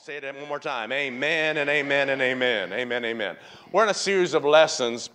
Say it one more time. Amen and amen and amen. Amen, amen. We're in a series of lessons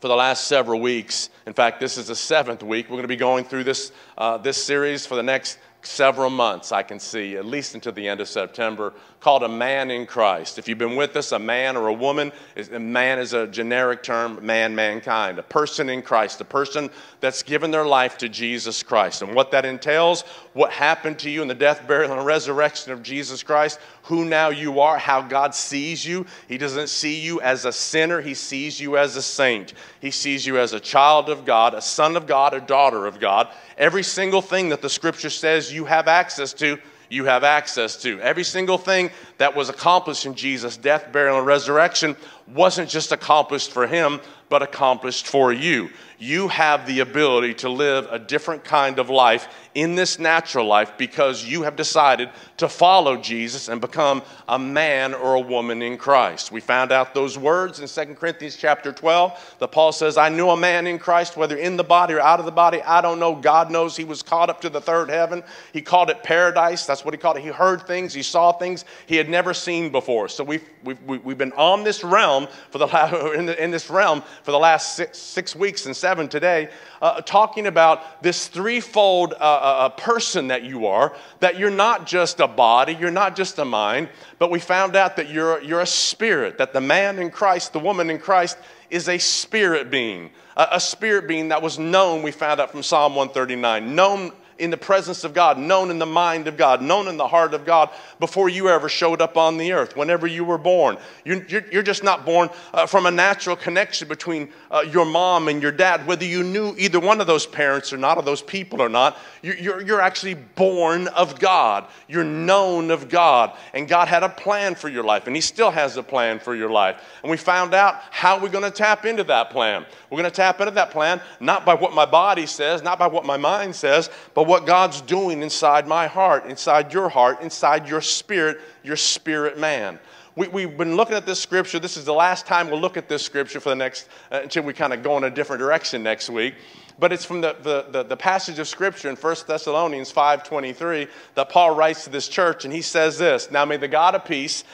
for the last several weeks. In fact, this is the seventh week. We're going to be going through this, uh, this series for the next several months, I can see, at least until the end of September, called A Man in Christ. If you've been with us, a man or a woman, a man is a generic term, man, mankind. A person in Christ, a person that's given their life to Jesus Christ. And what that entails, what happened to you in the death, burial, and resurrection of Jesus Christ, who now you are, how God sees you. He doesn't see you as a sinner, He sees you as a saint. He sees you as a child of God, a son of God, a daughter of God. Every single thing that the scripture says you have access to, you have access to. Every single thing that was accomplished in Jesus' death, burial, and resurrection wasn't just accomplished for him, but accomplished for you you have the ability to live a different kind of life in this natural life because you have decided to follow Jesus and become a man or a woman in Christ. We found out those words in 2 Corinthians chapter 12 that Paul says, I knew a man in Christ, whether in the body or out of the body, I don't know. God knows he was caught up to the third heaven. He called it paradise. That's what he called it. He heard things, he saw things he had never seen before. So we've, we've, we've been on this realm for the, in, the, in this realm for the last six, six weeks and seven 7 today, uh, talking about this threefold uh, uh, uh, person that you are, that you're not just a body, you're not just a mind, but we found out that you're, you're a spirit, that the man in Christ, the woman in Christ, is a spirit being. A, a spirit being that was known, we found out from Psalm 139, known in the presence of God, known in the mind of God, known in the heart of God before you ever showed up on the earth, whenever you were born. You're, you're, just not born uh, from a natural connection between uh, your mom and your dad, whether you knew either one of those parents or not, of those people or not. You're, you're, you're actually born of God. You're known of God. And God had a plan for your life, and He still has a plan for your life. And we found out how we're going to tap into that plan. We're going to tap into that plan not by what my body says, not by what my mind says, but what God's doing inside my heart, inside your heart, inside your spirit, your spirit man. We, have been looking at this scripture. This is the last time we'll look at this scripture for the next, uh, until we kind of go in a different direction next week. But it's from the, the, the, the passage of scripture in 1 Thessalonians 5.23 that Paul writes to this church, and he says this, Now may the God of peace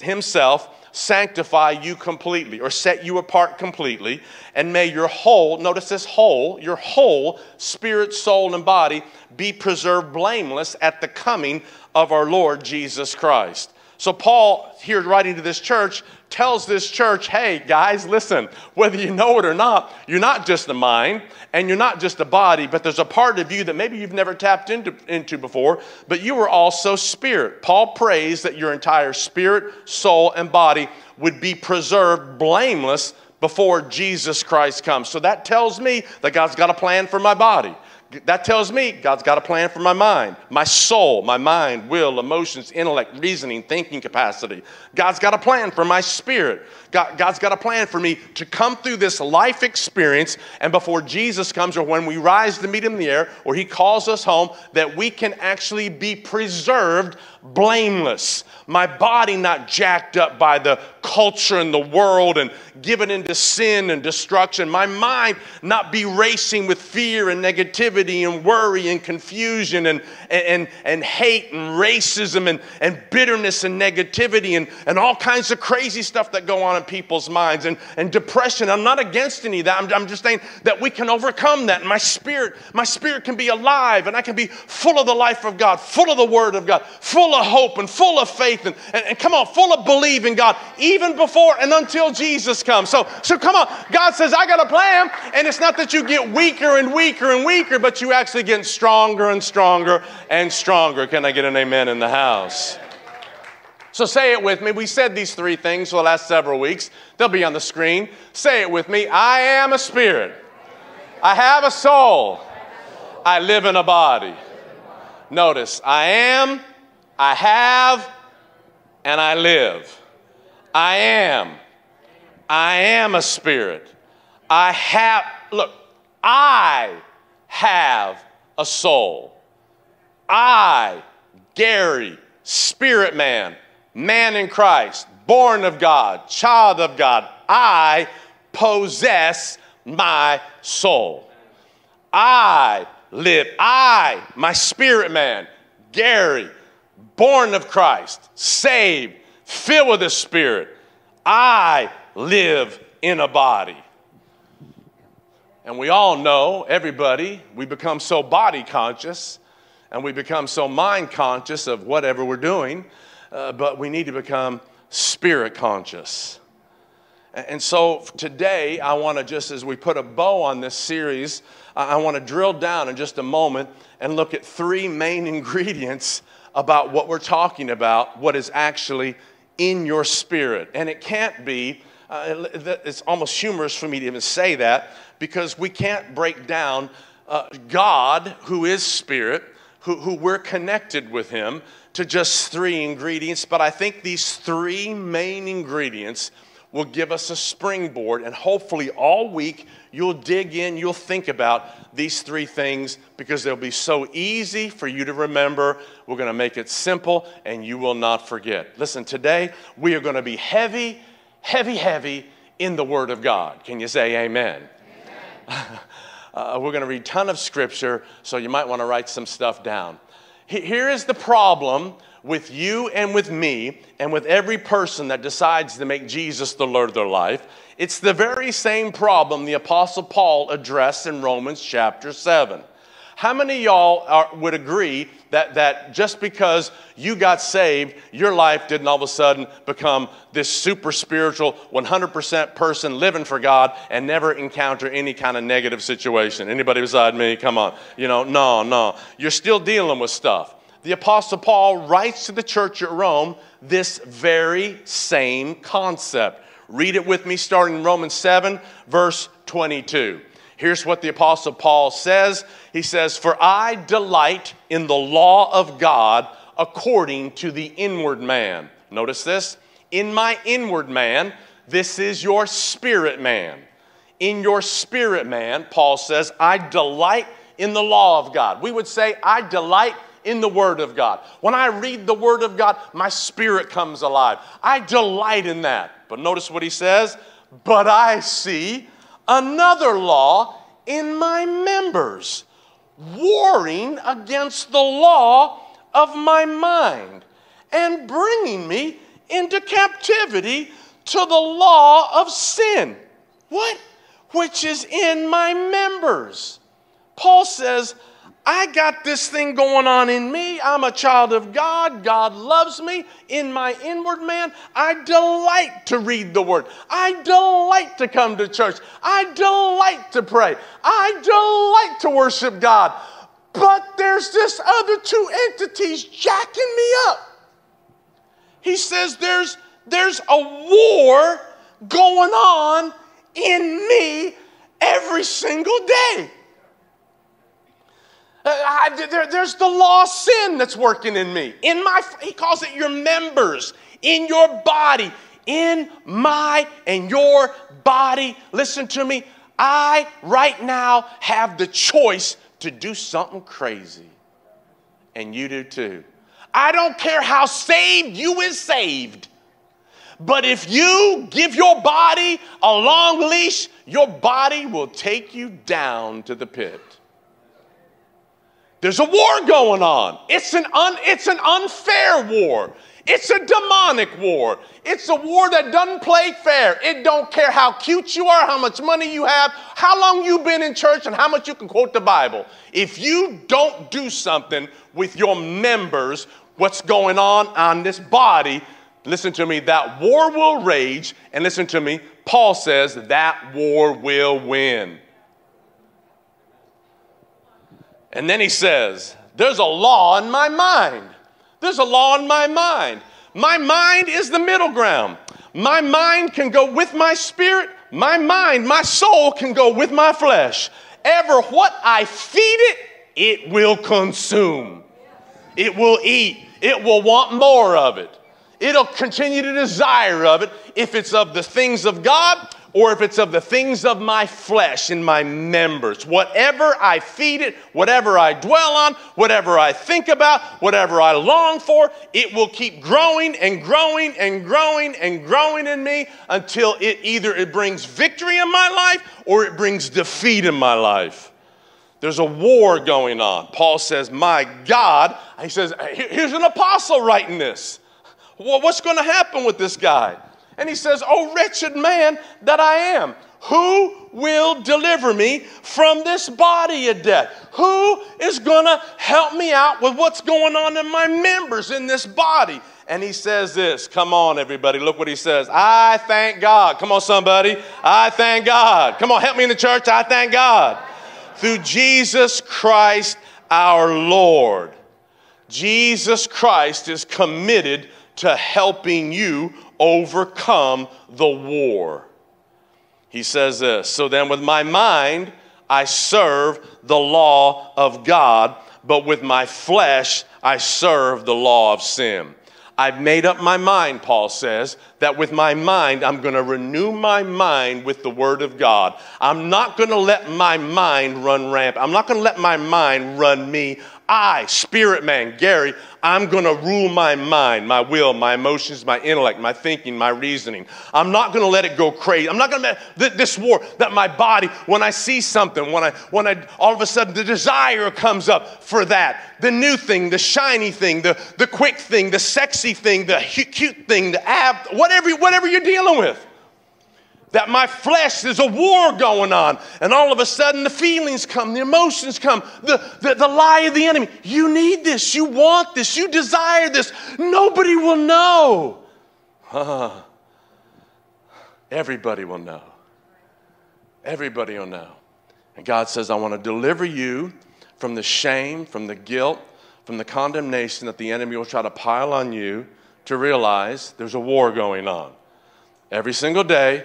himself sanctify you completely or set you apart completely. And may your whole, notice this whole, your whole spirit, soul, and body be preserved blameless at the coming of our Lord Jesus Christ. So, Paul, here writing to this church, tells this church, hey, guys, listen, whether you know it or not, you're not just a mind and you're not just a body, but there's a part of you that maybe you've never tapped into, into before, but you are also spirit. Paul prays that your entire spirit, soul, and body would be preserved blameless before Jesus Christ comes. So that tells me that God's got a plan for my body. That tells me God's got a plan for my mind, my soul, my mind, will, emotions, intellect, reasoning, thinking capacity. God's got a plan for my spirit. God, has got a plan for me to come through this life experience, and before Jesus comes, or when we rise to meet Him in the air, or He calls us home, that we can actually be preserved blameless. My body not jacked up by the culture and the world and given into sin and destruction. My mind not be racing with fear and negativity and worry and confusion and, and, and hate and racism and, and bitterness and negativity and, and all kinds of crazy stuff that go on in people's minds and, and depression. I'm not against any of that. I'm, I'm just saying that we can overcome that. My spirit, my spirit can be alive and I can be full of the life of God, full of the word of God, full of hope and full of faith and, and, and come on, full of belief in God, even before and until Jesus comes. So, so come on. God says, I got a plan. And it's not that you get weaker and weaker and weaker, but you actually get stronger and stronger and stronger. Can I get an amen in the house? So say it with me. We said these three things for the last several weeks. They'll be on the screen. Say it with me. I am a spirit. I have a soul. I live in a body. Notice, I am, I have, and I live. I am. I am a spirit. I have, look, I have a soul. I, Gary, spirit man, man in Christ, born of God, child of God, I possess my soul. I live, I, my spirit man, Gary, born of Christ, saved, filled with the Spirit. I live in a body. And we all know, everybody, we become so body conscious and we become so mind conscious of whatever we're doing, uh, but we need to become spirit conscious. And so today, I want to just as we put a bow on this series, I want to drill down in just a moment and look at three main ingredients about what we're talking about, what is actually in your spirit. And it can't be, uh, it's almost humorous for me to even say that because we can't break down uh, God, who is spirit, who, who we're connected with Him, to just three ingredients. But I think these three main ingredients will give us a springboard, and hopefully, all week, you'll dig in, you'll think about these three things because they'll be so easy for you to remember. We're going to make it simple, and you will not forget. Listen, today, we are going to be heavy, heavy, heavy in the Word of God. Can you say amen? amen. uh, we're going to read a ton of scripture, so you might want to write some stuff down. Here is the problem with you and with me and with every person that decides to make Jesus the Lord of their life. It's the very same problem the Apostle Paul addressed in Romans chapter 7. How many y'all are, would agree that, that just because you got saved, your life didn't all of a sudden become this super spiritual, 100% person living for God and never encounter any kind of negative situation? Anybody beside me? Come on. You know, no, no. You're still dealing with stuff the Apostle Paul writes to the church at Rome this very same concept. Read it with me, starting in Romans 7, verse 22. Here's what the Apostle Paul says He says, For I delight in the law of God according to the inward man. Notice this. In my inward man, this is your spirit man. In your spirit man, Paul says, I delight in the law of God. We would say, I delight in the Word of God. When I read the Word of God, my spirit comes alive. I delight in that. But notice what he says But I see another law in my members, warring against the law of my mind and bringing me into captivity to the law of sin. What? Which is in my members. Paul says, I got this thing going on in me. I'm a child of God. God loves me. In my inward man, I delight to read the word. I delight to come to church. I delight to pray. I delight to worship God. But there's this other two entities jacking me up. He says there's, there's a war going on in me every single day. Uh, there, there's the law of sin that's working in me. In my, he calls it your members, in your body, in my and your body. Listen to me. I right now have the choice to do something crazy. And you do too. I don't care how saved you is saved. But if you give your body a long leash, your body will take you down to the pit. There's a war going on. It's an, un, it's an unfair war. It's a demonic war. It's a war that doesn't play fair. It don't care how cute you are, how much money you have, how long you've been in church, and how much you can quote the Bible. If you don't do something with your members, what's going on on this body, listen to me, that war will rage. And listen to me, Paul says that war will win. And then he says, There's a law in my mind. There's a law in my mind. My mind is the middle ground. My mind can go with my spirit. My mind, my soul can go with my flesh. Ever what I feed it, it will consume. It will eat. It will want more of it. It'll continue to desire of it if it's of the things of God or if it's of the things of my flesh in my members. Whatever I feed it, whatever I dwell on, whatever I think about, whatever I long for, it will keep growing and growing and growing and growing in me until it either it brings victory in my life or it brings defeat in my life. There's a war going on. Paul says, My God, he says, Here's an apostle writing this. What's going to happen with this guy? And he says, Oh, wretched man that I am. Who will deliver me from this body of death? Who is going to help me out with what's going on in my members in this body? And he says this. Come on, everybody. Look what he says. I thank God. Come on, somebody. I thank God. Come on, help me in the church. I thank God. Through Jesus Christ our Lord. Jesus Christ is committed to helping you overcome the war. He says this So then, with my mind, I serve the law of God, but with my flesh, I serve the law of sin. I've made up my mind, Paul says, that with my mind, I'm going to renew my mind with the Word of God. I'm not going to let my mind run rampant. I'm not going to let my mind run me. I, spirit man, Gary, I'm going to rule my mind, my will, my emotions, my intellect, my thinking, my reasoning. I'm not going to let it go crazy. I'm not going to let this war that my body, when I see something, when I, when I, all of a sudden the desire comes up for that, the new thing, the shiny thing, the, the quick thing, the sexy thing, the cute thing, the ab, whatever, whatever you're dealing with that my flesh, there's a war going on. And all of a sudden, the feelings come, the emotions come, the, the, the lie of the enemy. You need this, you want this, you desire this. Nobody will know. Everybody will know. Everybody will know. And God says, I want to deliver you from the shame, from the guilt, from the condemnation that the enemy will try to pile on you to realize there's a war going on. Every single day,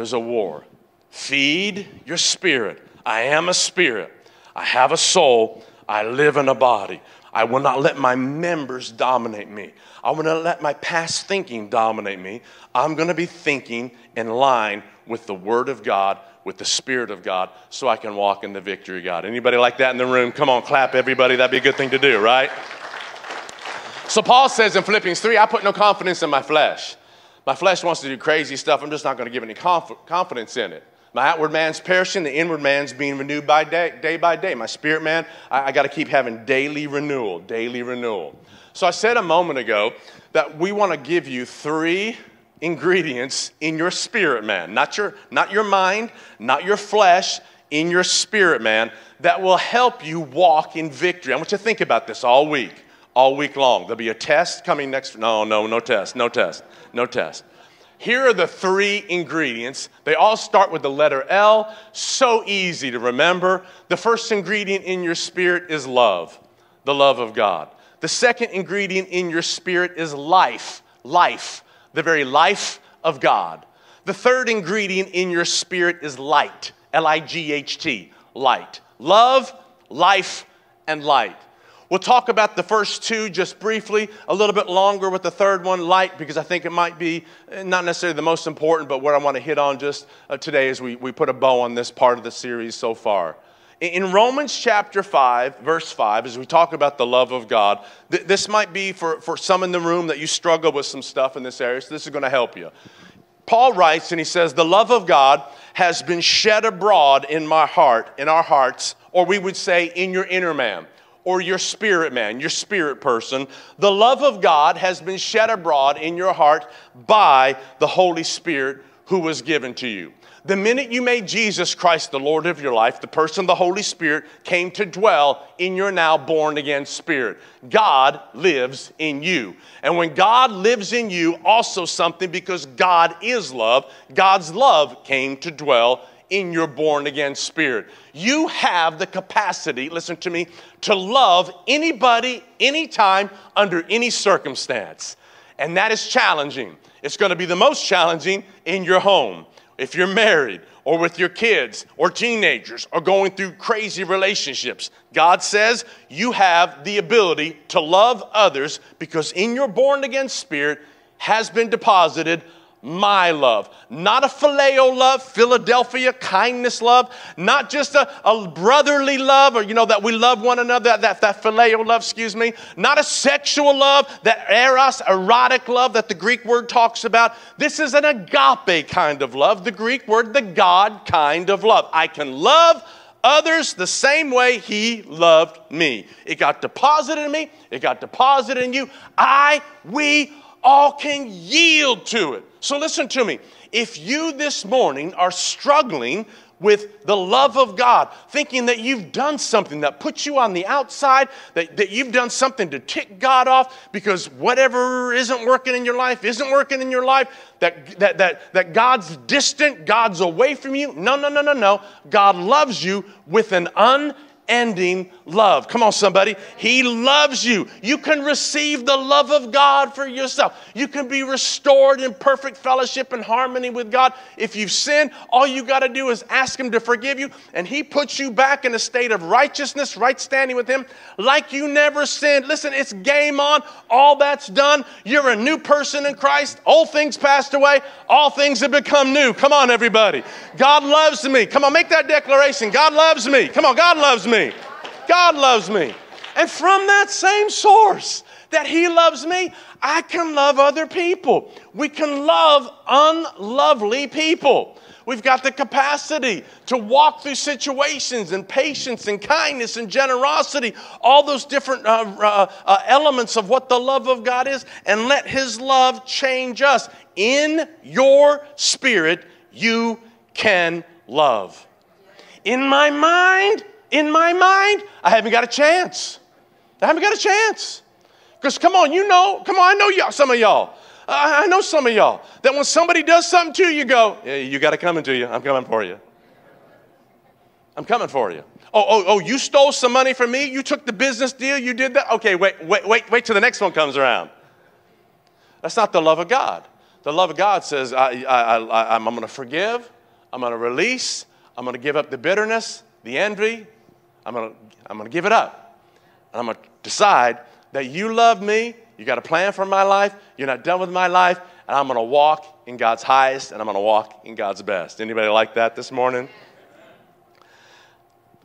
there's a war. Feed your spirit. I am a spirit. I have a soul. I live in a body. I will not let my members dominate me. I will not let my past thinking dominate me. I'm going to be thinking in line with the Word of God, with the Spirit of God, so I can walk in the victory God. Anybody like that in the room? Come on, clap, everybody. That'd be a good thing to do, right? So Paul says in Philippians 3 I put no confidence in my flesh. My flesh wants to do crazy stuff. I'm just not going to give any conf- confidence in it. My outward man's perishing, the inward man's being renewed by day, day by day. My spirit man, I, I got to keep having daily renewal, daily renewal. So I said a moment ago that we want to give you three ingredients in your spirit man, not your, not your mind, not your flesh, in your spirit man, that will help you walk in victory. I want you to think about this all week, all week long. There'll be a test coming next. No, no, no test, no test no test. Here are the three ingredients. They all start with the letter L. So easy to remember. The first ingredient in your spirit is love, the love of God. The second ingredient in your spirit is life, life, the very life of God. The third ingredient in your spirit is light, L I G H T, light. Love, life, and light. We'll talk about the first two just briefly, a little bit longer with the third one, light, because I think it might be eh, not necessarily the most important, but what I want to hit on just uh, today as we, we put a bow on this part of the series so far. In Romans chapter 5, verse 5, as we talk about the love of God, th- this might be for, for some in the room that you struggle with some stuff in this area, so this is going to help you. Paul writes and he says, The love of God has been shed abroad in my heart, in our hearts, or we would say in your inner man or your spirit man, your spirit person, the love of God has been shed abroad in your heart by the Holy Spirit who was given to you. The minute you made Jesus Christ the Lord of your life, the person, the Holy Spirit, came to dwell in your now born again spirit. God lives in you. And when God lives in you, also something because God is love, God's love came to dwell in your born again spirit. You have the capacity, listen to me, to love anybody, anytime, under any circumstance. And that is challenging. It's going to be the most challenging in your home. If you're married, or with your kids, or teenagers, or going through crazy relationships, God says you have the ability to love others because in your born again spirit has been deposited my love. Not a phileo love, Philadelphia kindness love, not just a, a brotherly love or, you know, that we love one another, that, that phileo love, excuse me. Not a sexual love, that eros, erotic love that the Greek word talks about. This is an agape kind of love, the Greek word, the God kind of love. I can love others the same way he loved me. It got deposited in me, it got deposited in you. I, we all can yield to it. So listen to me. If you this morning are struggling with the love of God, thinking that you've done something that puts you on the outside, that, that you've done something to tick God off because whatever isn't working in your life isn't working in your life, that, that, that, that God's distant, God's away from you. No, no, no, no, no. God loves you with an un unending love. Come on, somebody. He loves you. You can receive the love of God for yourself. You can be restored in perfect fellowship and harmony with God. If you've sinned, all you got to do is ask Him to forgive you, and He puts you back in a state of righteousness, right standing with Him, like you never sinned. Listen, it's game on. All that's done. You're a new person in Christ. Old things passed away. All things have become new. Come on, everybody. God loves me. Come on, make that declaration. God loves me. Come on, God loves me God loves me. And from that same source that He loves me, I can love other people. We can love unlovely people. We've got the capacity to walk through situations and patience and kindness and generosity, all those different uh, uh, uh, elements of what the love of God is, and let His love change us. In your spirit, you can love. In my mind, in my mind, I haven't got a chance. I haven't got a chance. Because come on, you know, come on, I know y'all, some of y'all. I, I know some of y'all that when somebody does something to you, you go, yeah, you got it coming to you. I'm coming for you. I'm coming for you. Oh, oh, oh, you stole some money from me? You took the business deal? You did that? Okay, wait, wait, wait, wait till the next one comes around. That's not the love of God. The love of God says, I, I, I, I'm going to forgive, I'm going to release, I'm going to give up the bitterness, the envy, I'm going to I'm going to give it up. And I'm going to decide that you love me, you got a plan for my life, you're not done with my life, and I'm going to walk in God's highest and I'm going to walk in God's best. Anybody like that this morning?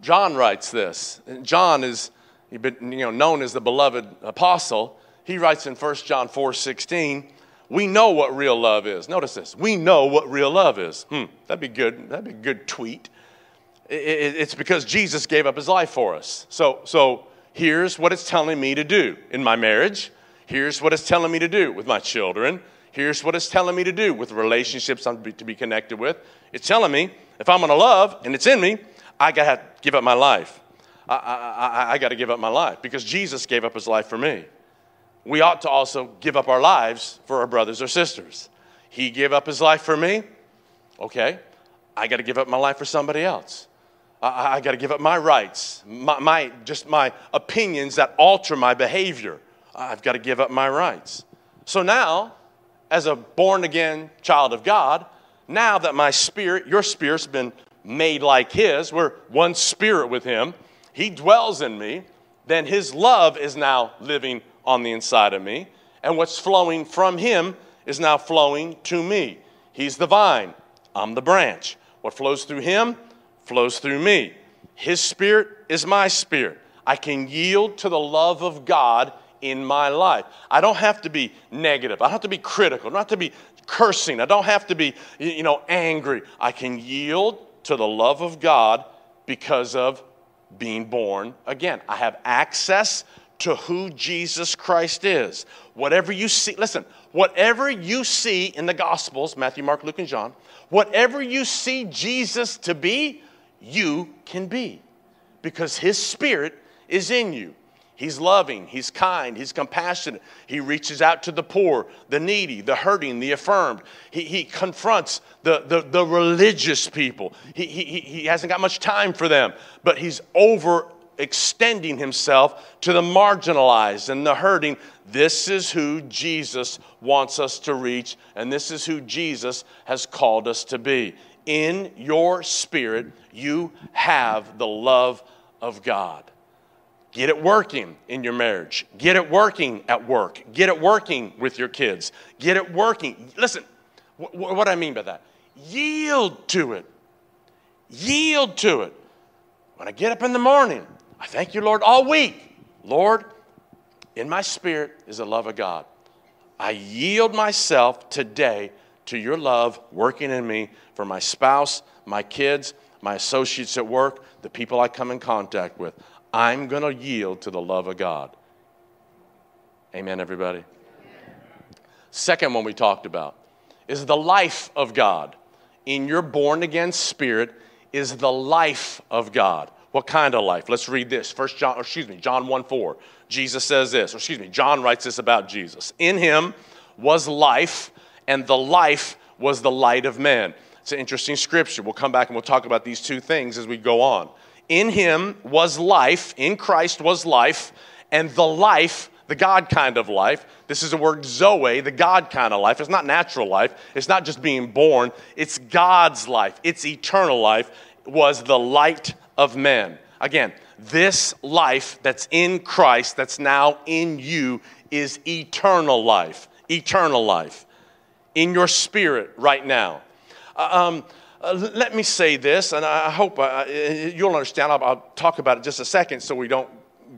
John writes this. John is you know, known as the beloved apostle. He writes in 1 John 4 16, we know what real love is. Notice this. We know what real love is. Hmm, that'd be good. That'd be a good tweet it's because Jesus gave up his life for us. So, so here's what it's telling me to do in my marriage. Here's what it's telling me to do with my children. Here's what it's telling me to do with relationships I'm to be connected with. It's telling me if I'm going to love and it's in me, I got to give up my life. I, I, I, I got to give up my life because Jesus gave up his life for me. We ought to also give up our lives for our brothers or sisters. He gave up his life for me. Okay, I got to give up my life for somebody else. I, I got to give up my rights, my, my, just my opinions that alter my behavior. I've got to give up my rights. So now, as a born again child of God, now that my spirit, your spirit's been made like His, we're one spirit with Him, He dwells in me, then His love is now living on the inside of me. And what's flowing from Him is now flowing to me. He's the vine, I'm the branch. What flows through Him flows through me. His spirit is my spirit. I can yield to the love of God in my life. I don't have to be negative. I don't have to be critical. Have to be cursing. I don't have to be, you know, angry. I can yield to the love of God because of being born again. I have access to who Jesus Christ is. Whatever you see, listen, whatever you see in the Gospels, Matthew, Mark, Luke, and John, whatever you see Jesus to be, you can be because His Spirit is in you. He's loving, He's kind, He's compassionate. He reaches out to the poor, the needy, the hurting, the affirmed. He, he confronts the, the, the religious people. He, he, he hasn't got much time for them, but He's over extending Himself to the marginalized and the hurting. This is who Jesus wants us to reach, and this is who Jesus has called us to be in your spirit, you have the love of God. Get it working in your marriage. Get it working at work. Get it working with your kids. Get it working. Listen, wh- what I mean by that? Yield to it. Yield to it. When I get up in the morning, I thank you, Lord, all week. Lord, in my spirit is the love of God. I yield myself today to your love working in me for my spouse, my kids, my associates at work, the people I come in contact with. I'm going to yield to the love of God. Amen, everybody? Second one we talked about is the life of God. In your born again spirit is the life of God. What kind of life? Let's read this. First John, excuse me, John 1 4. Jesus says this, excuse me, John writes this about Jesus. In him was life, and the life was the light of men. It's an interesting scripture. We'll come back and we'll talk about these two things as we go on. In him was life, in Christ was life, and the life, the God kind of life. This is a word Zoe, the God kind of life. It's not natural life, it's not just being born, it's God's life, it's eternal life, was the light of men. Again, this life that's in Christ, that's now in you, is eternal life. Eternal life. In your spirit right now. Uh, um, uh, let me say this, and I hope uh, you'll understand. I'll, I'll, talk about it just a second so we don't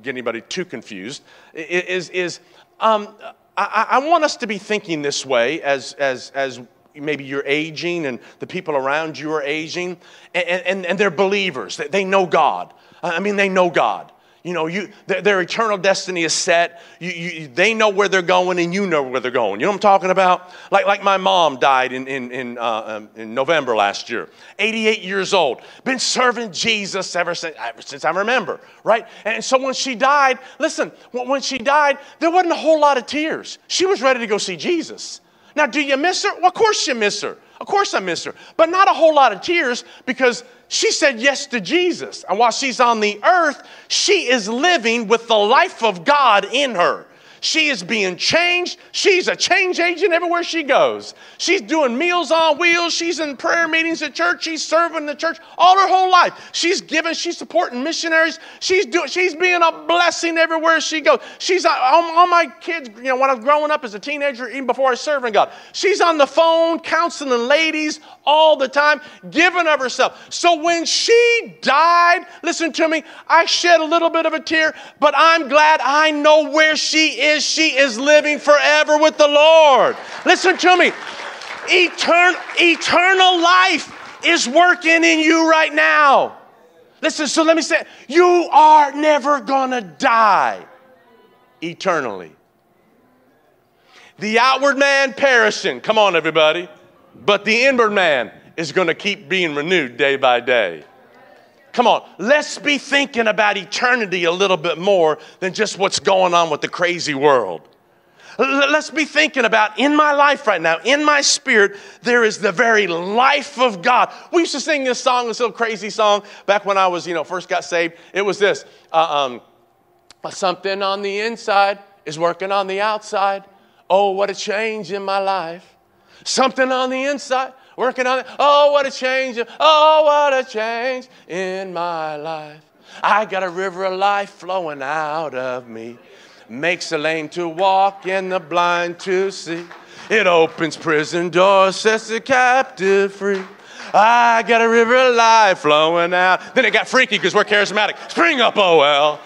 get anybody too confused. Is, is um, I, I, want us to be thinking this way as, as, as maybe you're aging and the people around you are aging, and, and, and they're believers. They know God. I mean, they know God. You know, you, their, their eternal destiny is set. You, you, they know where they're going, and you know where they're going. You know what I'm talking about? Like, like my mom died in, in, in, uh, um, in November last year, 88 years old. Been serving Jesus ever since, ever since I remember, right? And so when she died, listen, when she died, there wasn't a whole lot of tears. She was ready to go see Jesus. Now, do you miss her? Well, of course you miss her. Of course I miss her. But not a whole lot of tears because she said yes to Jesus. And while she's on the earth, she is living with the life of God in her. She is being changed. She's a change agent everywhere she goes. She's doing meals on wheels. She's in prayer meetings at church. She's serving the church all her whole life. She's giving, she's supporting missionaries. She's doing, she's being a blessing everywhere she goes. She's uh, on, on my kids, you know, when I was growing up as a teenager, even before I served in God. She's on the phone counseling ladies all the time, giving of herself. So when she died, listen to me, I shed a little bit of a tear, but I'm glad I know where she is is she is living forever with the Lord. Listen to me. Etern- eternal life is working in you right now. Listen, so let me say, you are never gonna die eternally. The outward man perishing, come on, everybody, but the inward man is gonna keep being renewed day by day. Come on, let's be thinking about eternity a little bit more than just what's going on with the crazy world. Let's be thinking about in my life right now, in my spirit, there is the very life of God. We used to sing this song, this little crazy song, back when I was, you know, first got saved. It was this uh, um, something on the inside is working on the outside. Oh, what a change in my life. Something on the inside working on it. Oh, what a change. Oh, what a change in my life. I got a river of life flowing out of me. Makes the lame to walk and the blind to see. It opens prison doors, sets the captive free. I got a river of life flowing out. Then it got freaky because we're charismatic. Spring up, oh well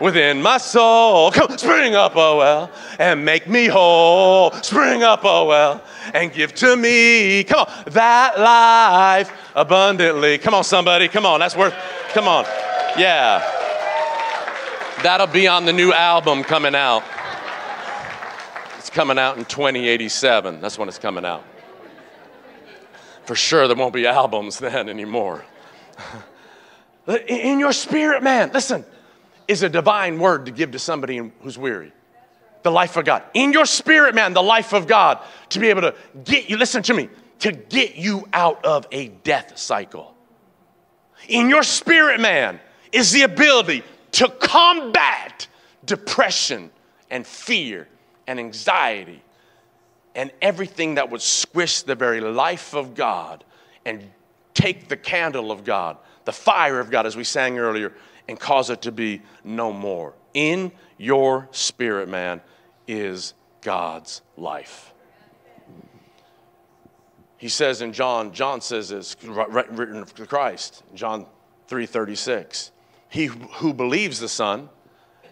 within my soul. Come, spring up, oh well, and make me whole. Spring up, oh well, and give to me, come on, that life abundantly. Come on, somebody, come on, that's worth, come on. Yeah. That'll be on the new album coming out. It's coming out in 2087. That's when it's coming out. For sure, there won't be albums then anymore. In your spirit, man, listen, is a divine word to give to somebody who's weary. The life of God. In your spirit, man, the life of God to be able to get you, listen to me, to get you out of a death cycle. In your spirit, man, is the ability to combat depression and fear and anxiety and everything that would squish the very life of God and take the candle of God, the fire of God, as we sang earlier, and cause it to be no more. In your spirit, man, is God's life. He says in John, John says this, written of Christ, John 3:36. He who believes the Son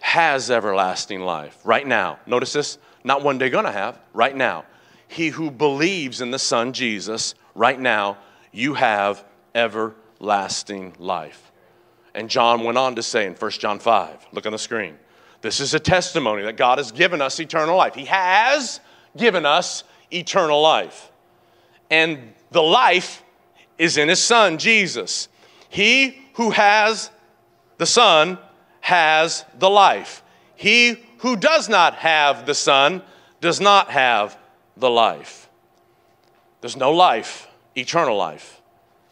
has everlasting life right now. Notice this, not one day gonna have, right now. He who believes in the Son Jesus, right now, you have everlasting life. And John went on to say in 1 John 5, look on the screen, this is a testimony that God has given us eternal life. He has given us eternal life. And the life is in His Son, Jesus. He who has the Son has the life. He who does not have the Son does not have the life. There's no life, eternal life,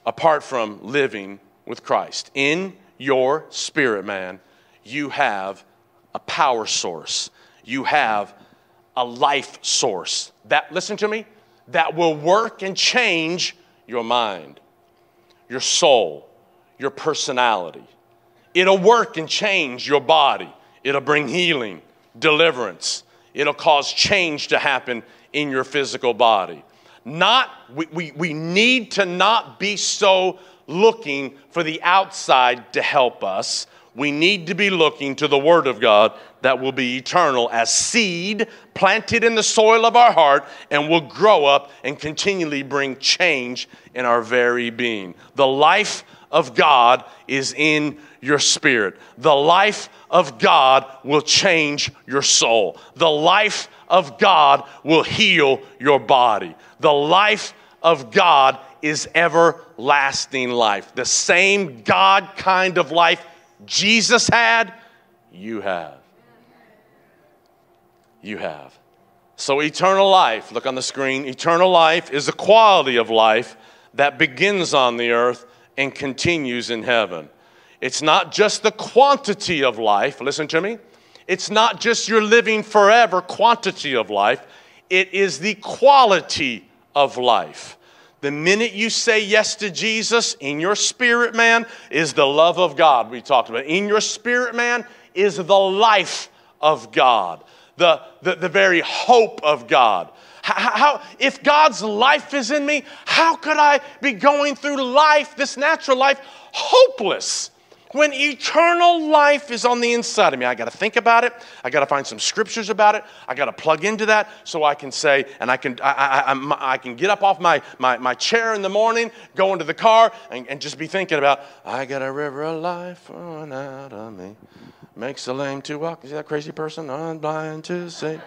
apart from living with Christ. In your spirit, man, you have a power source. You have a life source. That, listen to me, that will work and change your mind, your soul, your personality. It'll work and change your body. It'll bring healing, deliverance. It'll cause change to happen in your physical body. Not, we, we, we need to not be so looking for the outside to help us. We need to be looking to the Word of God that will be eternal as seed planted in the soil of our heart and will grow up and continually bring change in our very being. The life of God is in your spirit. The life of God will change your soul. The life of God will heal your body. The life of God is everlasting life. The same God kind of life Jesus had, you have. You have. So, eternal life, look on the screen. Eternal life is a quality of life that begins on the earth and continues in heaven. It's not just the quantity of life, listen to me. It's not just your living forever quantity of life, it is the quality of life. The minute you say yes to Jesus in your spirit, man, is the love of God we talked about. In your spirit, man, is the life of God, the, the, the very hope of God. How, how, if God's life is in me, how could I be going through life, this natural life, hopeless? When eternal life is on the inside of me, I got to think about it. I got to find some scriptures about it. I got to plug into that so I can say, and I can, I, I, I, can get up off my, my, my chair in the morning, go into the car, and, and just be thinking about, I got a river of life flowing out of me. Makes the lame to walk. Is that crazy person? I'm blind to see.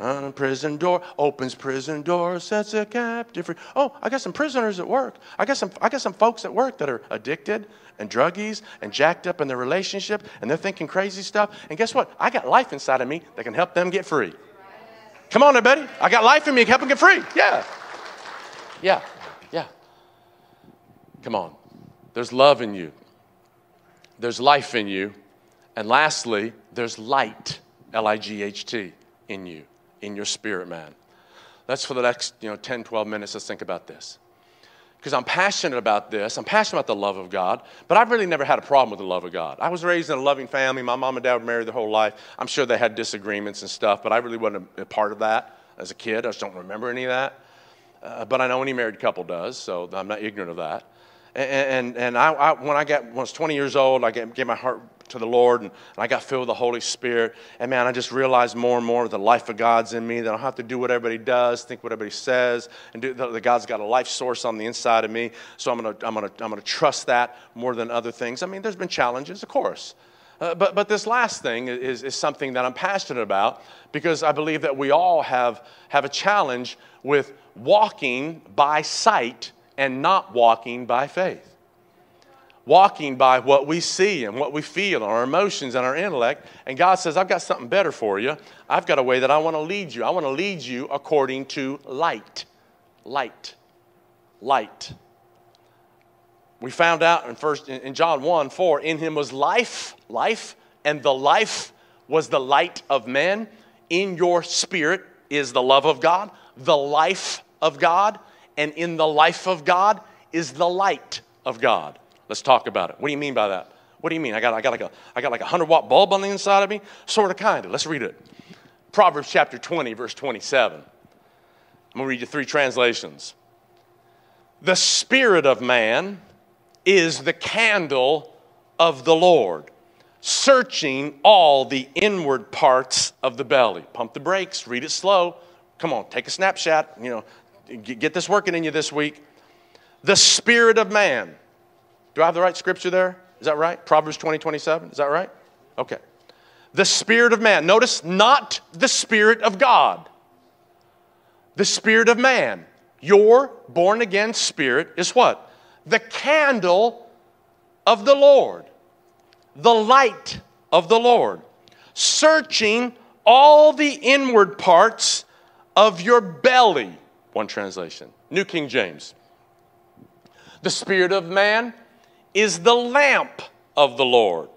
A prison door, opens prison door, sets a captive free. Oh, I got some prisoners at work. I got some, I got some folks at work that are addicted and druggies and jacked up in their relationship and they're thinking crazy stuff. And guess what? I got life inside of me that can help them get free. Come on, everybody. I got life in me, help them get free. Yeah. Yeah. Yeah. Come on. There's love in you. There's life in you. And lastly, there's light, L I G H T, in you in your spirit, man. Let's, for the next you know, 10, 12 minutes, let's think about this. Because I'm passionate about this. I'm passionate about the love of God, but I've really never had a problem with the love of God. I was raised in a loving family. My mom and dad were married their whole life. I'm sure they had disagreements and stuff, but I really wasn't a, part of that as a kid. I just don't remember any of that. Uh, but I know any married couple does, so I'm not ignorant of that. And, and, and I, I, when I got, when I was 20 years old, I gave, gave my heart to the Lord and, and, I got filled with the Holy Spirit. And man, I just realized more and more the life of God's in me, that I don't have to do what everybody does, think what everybody says, and do, that God's got a life source on the inside of me. So I'm going to I'm gonna, I'm gonna trust that more than other things. I mean, there's been challenges, of course. Uh, but, but this last thing is, is something that I'm passionate about because I believe that we all have, have a challenge with walking by sight and not walking by faith. Walking by what we see and what we feel, our emotions and our intellect. And God says, I've got something better for you. I've got a way that I want to lead you. I want to lead you according to light. Light. Light. We found out in first in John 1 4, in him was life, life, and the life was the light of men. In your spirit is the love of God, the life of God and in the life of God is the light of God. Let's talk about it. What do you mean by that? What do you mean? I got, I got like a, I got like a hundred watt bulb on the inside of me? Sort of, kind of. Let's read it. Proverbs chapter 20, verse 27. I'm to read you three translations. The spirit of man is the candle of the Lord, searching all the inward parts of the belly. Pump the brakes, read it slow. Come on, take a snapshot. You know, get this working in you this week. The spirit of man Do I have the right scripture there? Is that right? Proverbs 20, 27. Is that right? Okay. The spirit of man. Notice, not the spirit of God. The spirit of man. Your born again spirit is what? The candle of the Lord, the light of the Lord, searching all the inward parts of your belly. One translation, New King James. The spirit of man is the lamp of the Lord.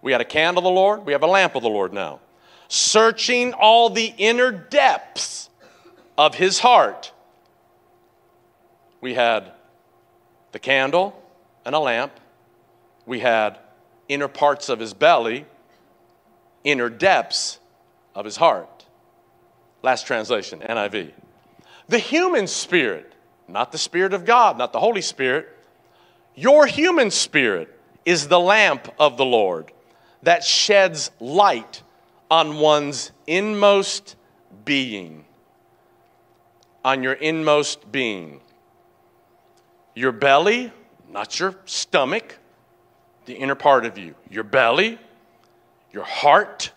We had a candle of the Lord, we have a lamp of the Lord now. Searching all the inner depths of his heart. We had the candle and a lamp. We had inner parts of his belly, inner depths of his heart. Last translation, NIV. The human spirit, not the Spirit of God, not the Holy Spirit, your human spirit is the lamp of the Lord that sheds light on one's inmost being. On your inmost being. Your belly, not your stomach, the inner part of you. Your belly, your heart,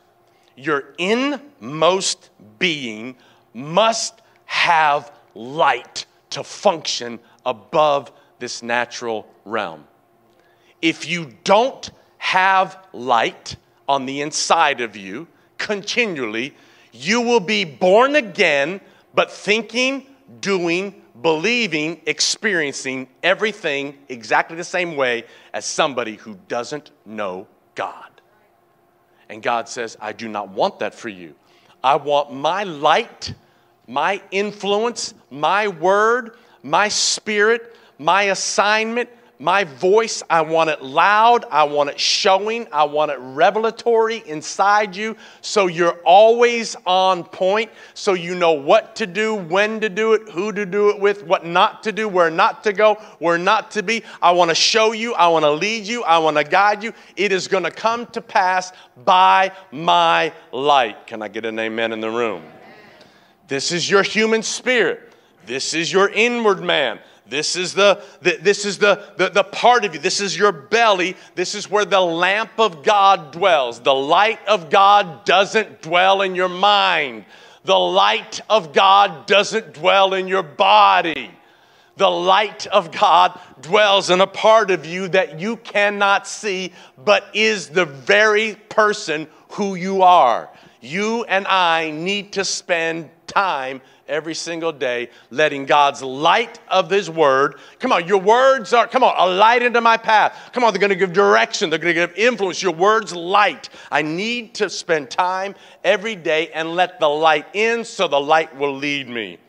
your inmost being must have light to function above this natural realm. If you don't have light on the inside of you continually, you will be born again, but thinking, doing, believing, experiencing everything exactly the same way as somebody who doesn't know God. And God says, I do not want that for you. I want my light, my influence, my word, my spirit, my assignment, my voice, I want it loud. I want it showing. I want it revelatory inside you so you're always on point, so you know what to do, when to do it, who to do it with, what not to do, where not to go, where not to be. I want to show you. I want to lead you. I want to guide you. It is going to come to pass by my light. Can I get an amen in the room? This is your human spirit. This is your inward man. This is the, the this is the, the, the part of you. This is your belly. This is where the lamp of God dwells. The light of God doesn't dwell in your mind. The light of God doesn't dwell in your body. The light of God dwells in a part of you that you cannot see, but is the very person who you are. You and I need to spend time every single day, letting God's light of His Word, come on, your words are, come on, a light into my path. Come on, they're going to give direction, they're going to give influence. Your words, light. I need to spend time every day and let the light in so the light will lead me.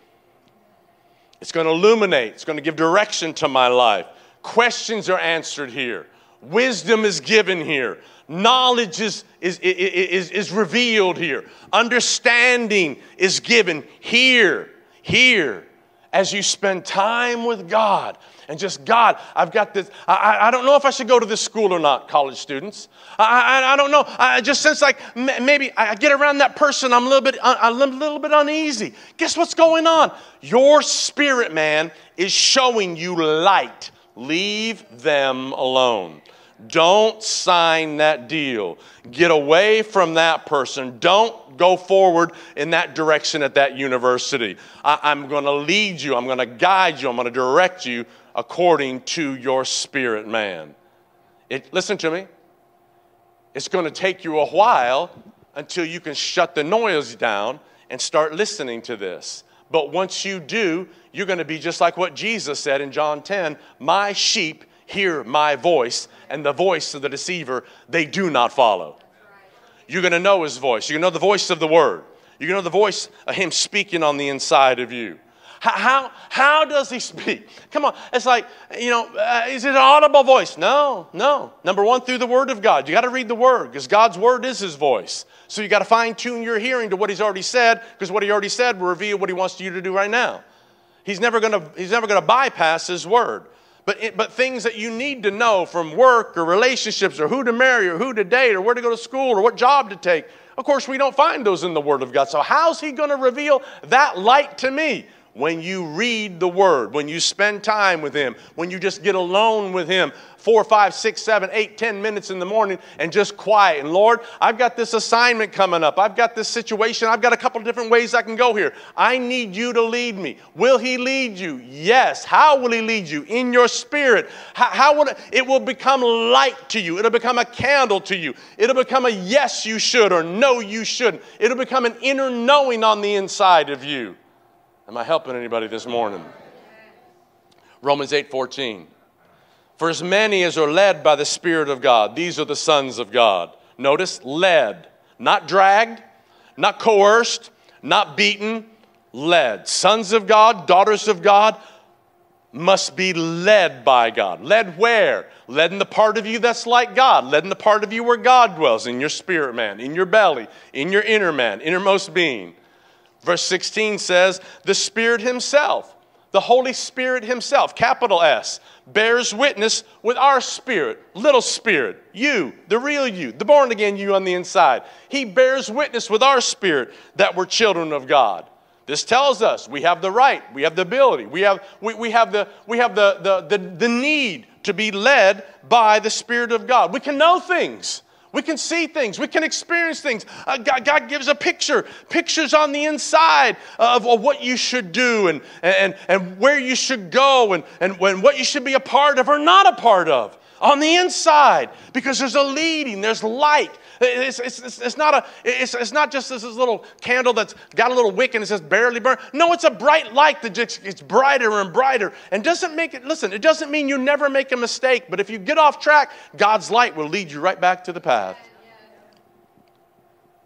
It's going to illuminate, it's going to give direction to my life. Questions are answered here, wisdom is given here. Knowledge is, is, is, is, revealed here. Understanding is given here, here, as you spend time with God. And just, God, I've got this. I, I don't know if I should go to this school or not, college students. I, I, I don't know. I just sense like maybe I get around that person, I'm a little, bit, I'm a little bit uneasy. Guess what's going on? Your spirit, man, is showing you light. Leave them alone. Don't sign that deal. Get away from that person. Don't go forward in that direction at that university. I, am going to lead you, I'm going to guide you, I'm going to direct you according to your spirit, man. It, listen to me. It's going to take you a while until you can shut the noise down and start listening to this. But once you do, you're going to be just like what Jesus said in John 10 My sheep hear my voice, and the voice of the deceiver they do not follow. You're going to know his voice. You're going to know the voice of the word. You're going to know the voice of him speaking on the inside of you. How, how, how does he speak? Come on. It's like, you know, uh, is it an audible voice? No, no. Number one, through the word of God. You got to read the word because God's word is his voice. So you got to fine tune your hearing to what he's already said because what he already said will reveal what he wants you to do right now. He's never going to, he's never going to bypass his word but, it, but things that you need to know from work or relationships or who to marry or who to date or where to go to school or what job to take. Of course, we don't find those in the Word of God. So, how's He going to reveal that light to me? When you read the Word, when you spend time with Him, when you just get alone with Him, four, five, six, seven, eight, ten minutes in the morning and just quiet. And Lord, I've got this assignment coming up. I've got this situation. I've got a couple different ways I can go here. I need you to lead me. Will He lead you? Yes. How will He lead you? In your spirit. How, how will it? It will become light to you. It'll become a candle to you. It'll become a yes, you should, or no, you shouldn't. It'll become an inner knowing on the inside of you. Am I helping anybody this morning? Romans 8 14. For as many as are led by the Spirit of God, these are the sons of God. Notice, led, not dragged, not coerced, not beaten, led. Sons of God, daughters of God must be led by God. Led where? Led in the part of you that's like God. Led in the part of you where God dwells, in your spirit man, in your belly, in your inner man, innermost being. Verse 16 says, The Spirit Himself the Holy Spirit Himself, capital S, bears witness with our spirit, little spirit, you, the real you, the born again you on the inside. He bears witness with our spirit that we're children of God. This tells us we have the right, we have the ability, we have, we, we have, the, we have the, the, the, the need to be led by the Spirit of God. We can know things. We can see things. We can experience things. Uh, God, God, gives a picture, pictures on the inside of, of, what you should do and, and, and where you should go and, and when, what you should be a part of or not a part of on the inside because there's a leading, there's light, it's, it's, it's, not, a, it's, it's not just this little candle that's got a little wick and it's just barely burn. No, it's a bright light that just gets brighter and brighter. And doesn't make it, listen, it doesn't mean you never make a mistake, but if you get off track, God's light will lead you right back to the path.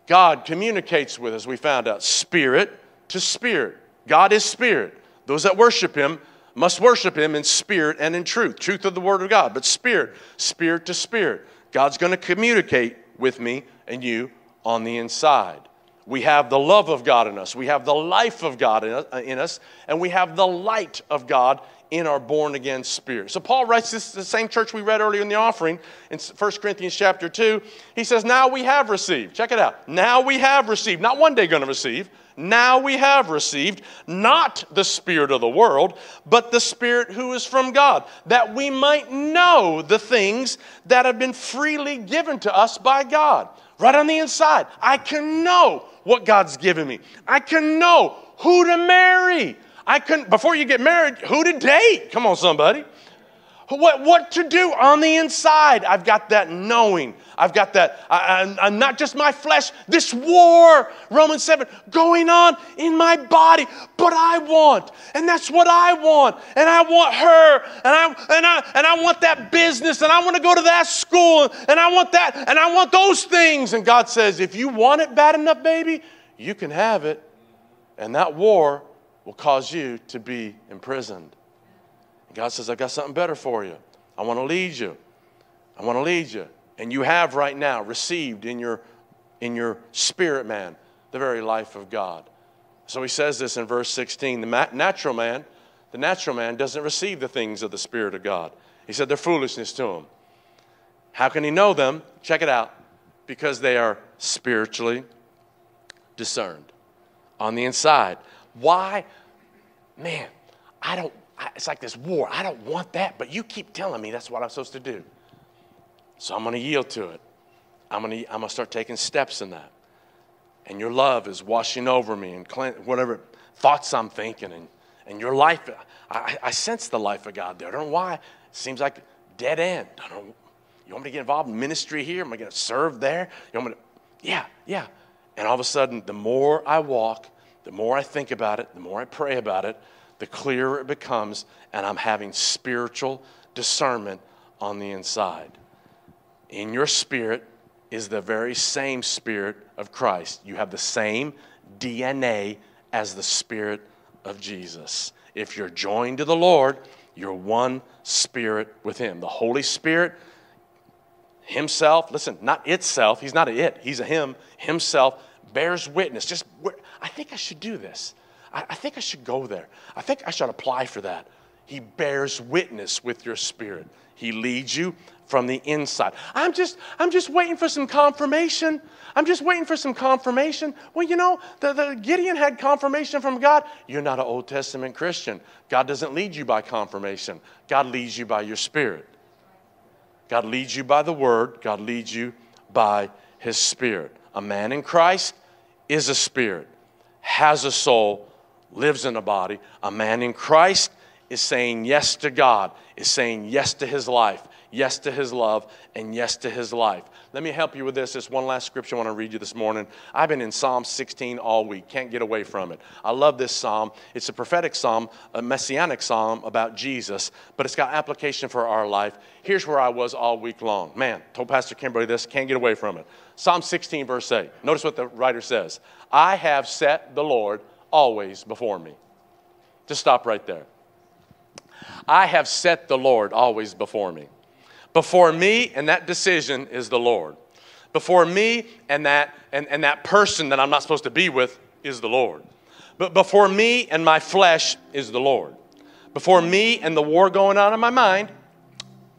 God communicates with us, we found out, spirit to spirit. God is spirit. Those that worship him must worship him in spirit and in truth. Truth of the word of God, but spirit, spirit to spirit. God's going to communicate with me and you on the inside. We have the love of God in us. We have the life of God in uh, us, and we have the light of God in our born again spirit. So Paul writes this to the same church we read earlier in the offering in 1 Corinthians chapter 2. He says, "Now we have received." Check it out. Now we have received, not one day going to receive. Now we have received not the spirit of the world, but the spirit who is from God, that we might know the things that have been freely given to us by God. Right on the inside, I can know what God's given me. I can know who to marry. I couldn't, before you get married, who to date. Come on somebody what, what to do on the inside. I've got that knowing. I've got that, I, am not just my flesh, this war, Romans 7, going on in my body, but I want, and that's what I want, and I want her, and I, and I, and I want that business, and I want to go to that school, and I want that, and I want those things. And God says, if you want it bad enough, baby, you can have it, and that war will cause you to be imprisoned. God says, I've got something better for you. I want to lead you. I want to lead you. And you have right now received in your, in your spirit man the very life of God. So he says this in verse 16 the natural man, the natural man doesn't receive the things of the Spirit of God. He said they're foolishness to him. How can he know them? Check it out. Because they are spiritually discerned on the inside. Why? Man, I don't it's like this war. I don't want that, but you keep telling me that's what I'm supposed to do. So I'm going to yield to it. I'm going to, I'm going to start taking steps in that. And your love is washing over me and whatever thoughts I'm thinking. And, and your life, I, I sense the life of God there. I don't know why. It seems like dead end. I don't know. You want me to get involved in ministry here? Am I going to serve there? You want me to? Yeah, yeah. And all of a sudden, the more I walk, the more I think about it, the more I pray about it, the clearer it becomes, and I'm having spiritual discernment on the inside. In your spirit is the very same spirit of Christ. You have the same DNA as the spirit of Jesus. If you're joined to the Lord, you're one spirit with Him. The Holy Spirit, Himself, listen, not itself, He's not a it, He's a Him, Himself bears witness. Just, I think I should do this. I, I think I should go there. I think I should apply for that. He bears witness with your spirit. He leads you from the inside. I'm just, I'm just waiting for some confirmation. I'm just waiting for some confirmation. Well, you know, the, the Gideon had confirmation from God. You're not an Old Testament Christian. God doesn't lead you by confirmation. God leads you by your spirit. God leads you by the word. God leads you by his spirit. A man in Christ is a spirit, has a soul, lives in a body. A man in Christ is saying yes to God, is saying yes to his life, yes to his love, and yes to his life. Let me help you with this. This one last scripture I want to read you this morning. I've been in Psalm 16 all week, can't get away from it. I love this psalm. It's a prophetic psalm, a messianic psalm about Jesus, but it's got application for our life. Here's where I was all week long. Man, told Pastor Kimberly this, can't get away from it. Psalm 16, verse 8. Notice what the writer says I have set the Lord always before me. Just stop right there. I have set the Lord always before me. Before me and that decision is the Lord. Before me and that, and, and that person that I'm not supposed to be with is the Lord. But before me and my flesh is the Lord. Before me and the war going on in my mind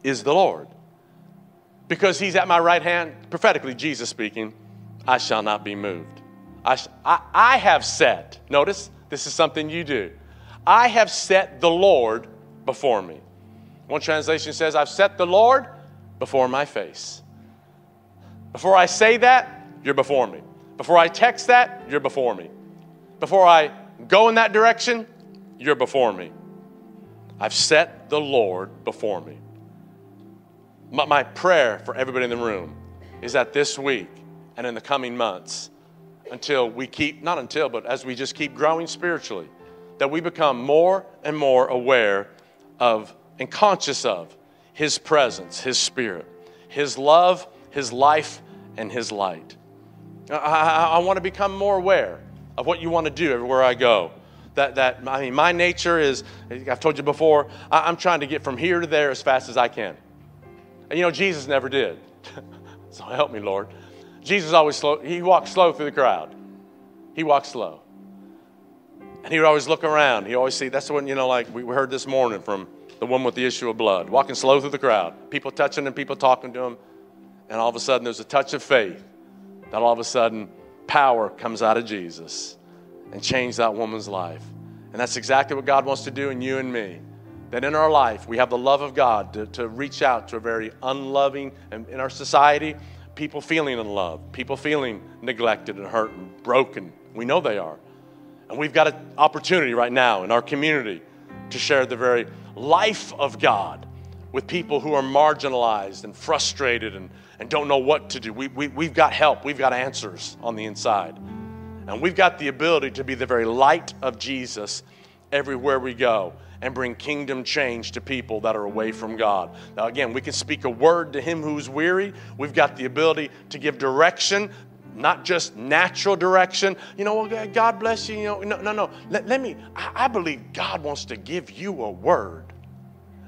is the Lord. Because he's at my right hand, prophetically, Jesus speaking, I shall not be moved. I, I, I have set, notice, this is something you do. I have set the Lord before me. One translation says, I've set the Lord before my face. Before I say that, you're before me. Before I text that, you're before me. Before I go in that direction, you're before me. I've set the Lord before me. My, my, prayer for everybody in the room is that this week and in the coming months, until we keep, not until, but as we just keep growing spiritually, that we become more and more aware of and conscious of His presence, His Spirit, His love, His life, and His light. I, I, I want to become more aware of what you want to do everywhere I go. That, that I mean, my nature is, I've told you before, I, I'm trying to get from here to there as fast as I can. And you know, Jesus never did. so help me, Lord. Jesus always slow, he walked slow through the crowd. He walked slow. And he would always look around. He always see, that's the one, you know, like we heard this morning from the one with the issue of blood, walking slow through the crowd, people touching him, people talking to him. And all of a sudden, there's a touch of faith that all of a sudden power comes out of Jesus and change that woman's life. And that's exactly what God wants to do in you and me. That in our life, we have the love of God to, to reach out to a very unloving, and in our society, people feeling unloved, people feeling neglected and hurt and broken. We know they are. And we've got an opportunity right now in our community to share the very life of God with people who are marginalized and frustrated and, and don't know what to do. We, we, we've got help, we've got answers on the inside. And we've got the ability to be the very light of Jesus everywhere we go and bring kingdom change to people that are away from God. Now, again, we can speak a word to him who's weary. We've got the ability to give direction not just natural direction. You know, well, God bless you. You know, no, no, no. Let, let me, I, I believe God wants to give you a word.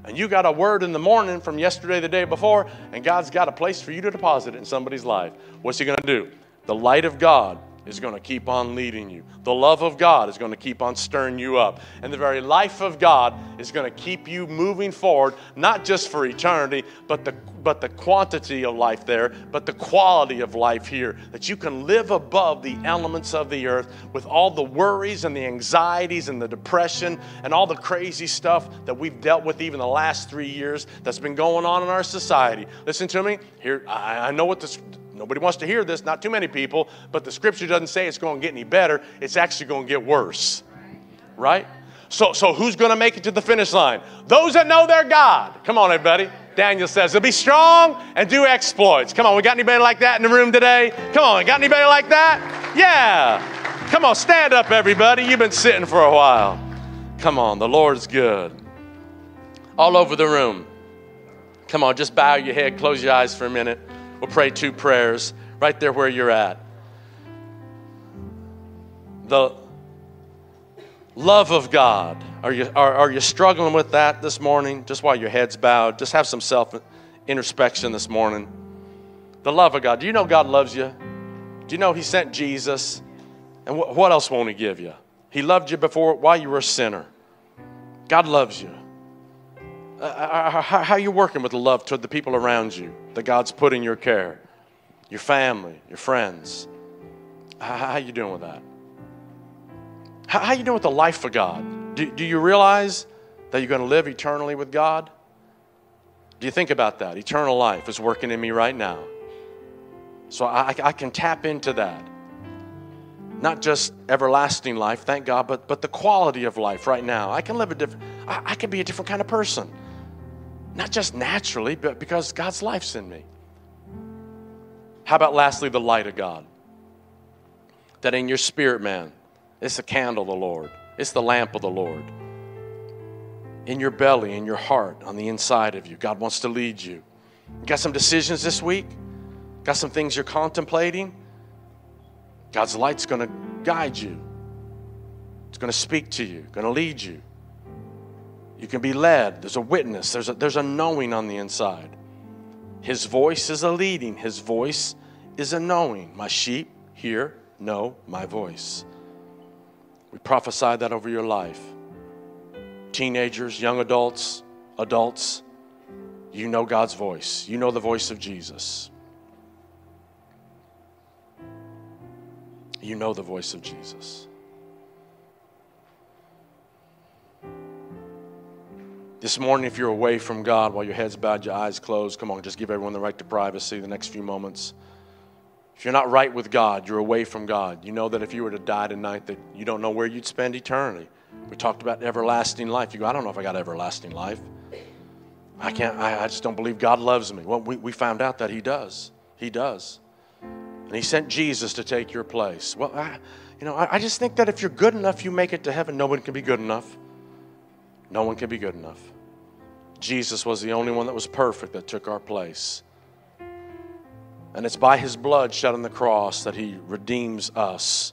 And you got a word in the morning from yesterday, the day before, and God's got a place for you to deposit it in somebody's life. What's He going to do? The light of God is going to keep on leading you. The love of God is going to keep on stirring you up. And the very life of God is going to keep you moving forward, not just for eternity, but the, but the quantity of life there, but the quality of life here. That you can live above the elements of the earth with all the worries and the anxieties and the depression and all the crazy stuff that we've dealt with even the last three years that's been going on in our society. Listen to me. Here, I, I know what this Nobody wants to hear this, not too many people, but the scripture doesn't say it's going to get any better. It's actually going to get worse. Right? So, so who's going to make it to the finish line? Those that know their God. Come on, everybody. Daniel says, they'll be strong and do exploits. Come on, we got anybody like that in the room today? Come on, got anybody like that? Yeah. Come on, stand up, everybody. You've been sitting for a while. Come on, the Lord's good. All over the room. Come on, just bow your head, close your eyes for a minute. We'll pray two prayers right there where you're at. The love of God. Are you, are, are you struggling with that this morning? Just while your head's bowed, just have some self introspection this morning. The love of God. Do you know God loves you? Do you know He sent Jesus? And wh- what else won't He give you? He loved you before while you were a sinner. God loves you. Uh, uh, how, how are you working with the love toward the people around you that God's put in your care? Your family, your friends. How, how you doing with that? How, how you doing with the life of God? Do, do you realize that you're going to live eternally with God? Do you think about that? Eternal life is working in me right now. So I, I can tap into that. Not just everlasting life, thank God, but, but the quality of life right now. I can live a different, I, I can be a different kind of person. Not just naturally, but because God's life's in me. How about lastly, the light of God? That in your spirit, man, it's the candle of the Lord, it's the lamp of the Lord. In your belly, in your heart, on the inside of you, God wants to lead you. you got some decisions this week? Got some things you're contemplating? God's light's to guide you. It's to speak to you, to lead you. You can be led. There's a witness, there's a, there's a knowing on the inside. His voice is a leading, His voice is a knowing. My sheep hear, know my voice. We prophesy that over your life. Teenagers, young adults, adults, you know God's voice. You know the voice of Jesus. You know the voice of Jesus. This morning, if you're away from God while your head's bowed, your eyes closed, come on, just give everyone the right to privacy the next few moments. If you're not right with God, you're away from God. You know that if you were to die tonight, that you don't know where you'd spend eternity. We talked about everlasting life. You go, I don't know if I got everlasting life. I can't, I, I just don't believe God loves me. Well, we, we found out that He does. He does. And he sent Jesus to take your place. Well, I, you know, I, I just think that if you're good enough, you make it to heaven. No one can be good enough. No one can be good enough. Jesus was the only one that was perfect that took our place. And it's by his blood shed on the cross that he redeems us.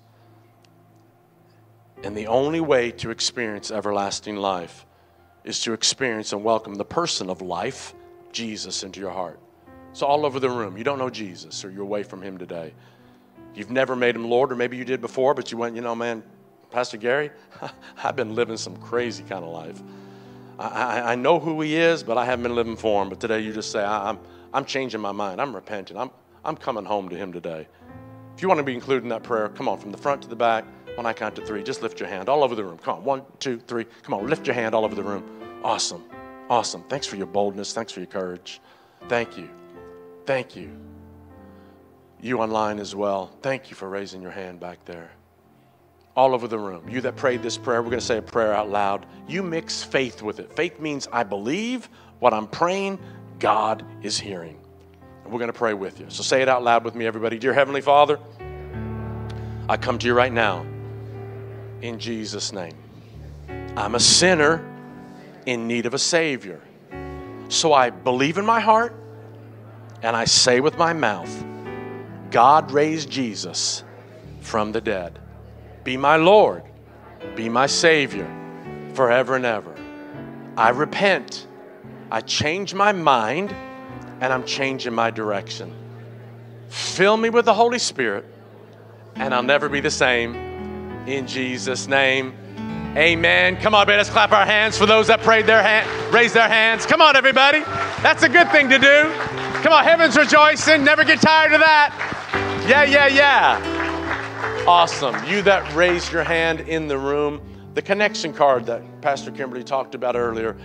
And the only way to experience everlasting life is to experience and welcome the person of life, Jesus, into your heart. So, all over the room, you don't know Jesus or you're away from Him today. You've never made Him Lord, or maybe you did before, but you went, you know, man, Pastor Gary, I've been living some crazy kind of life. I, I, know who He is, but I haven't been living for Him. But today you just say, I'm, I'm changing my mind. I'm repenting. I'm, I'm coming home to Him today. If you want to be included in that prayer, come on, from the front to the back. When I count to three, just lift your hand all over the room. Come on, one, two, three. Come on, lift your hand all over the room. Awesome. Awesome. Thanks for your boldness. Thanks for your courage. Thank you. Thank you. You online as well, thank you for raising your hand back there. All over the room. You that prayed this prayer, we're going to say a prayer out loud. You mix faith with it. Faith means I believe what I'm praying, God is hearing. And we're going to pray with you. So say it out loud with me, everybody. Dear Heavenly Father, I come to you right now in Jesus' name. I'm a sinner in need of a Savior. So I believe in my heart and I say with my mouth, God raised Jesus from the dead. Be my Lord, be my Savior forever and ever. I repent, I change my mind, and I'm changing my direction. Fill me with the Holy Spirit, and I'll never be the same. In Jesus' name, amen. Come on, baby, let's clap our hands for those that prayed their hand, raise their hands. Come on, everybody. That's a good thing to do. Come on, heaven's rejoicing. Never get tired of that. Yeah, yeah, yeah. Awesome. You that raised your hand in the room, the connection card that Pastor Kimberly talked about earlier,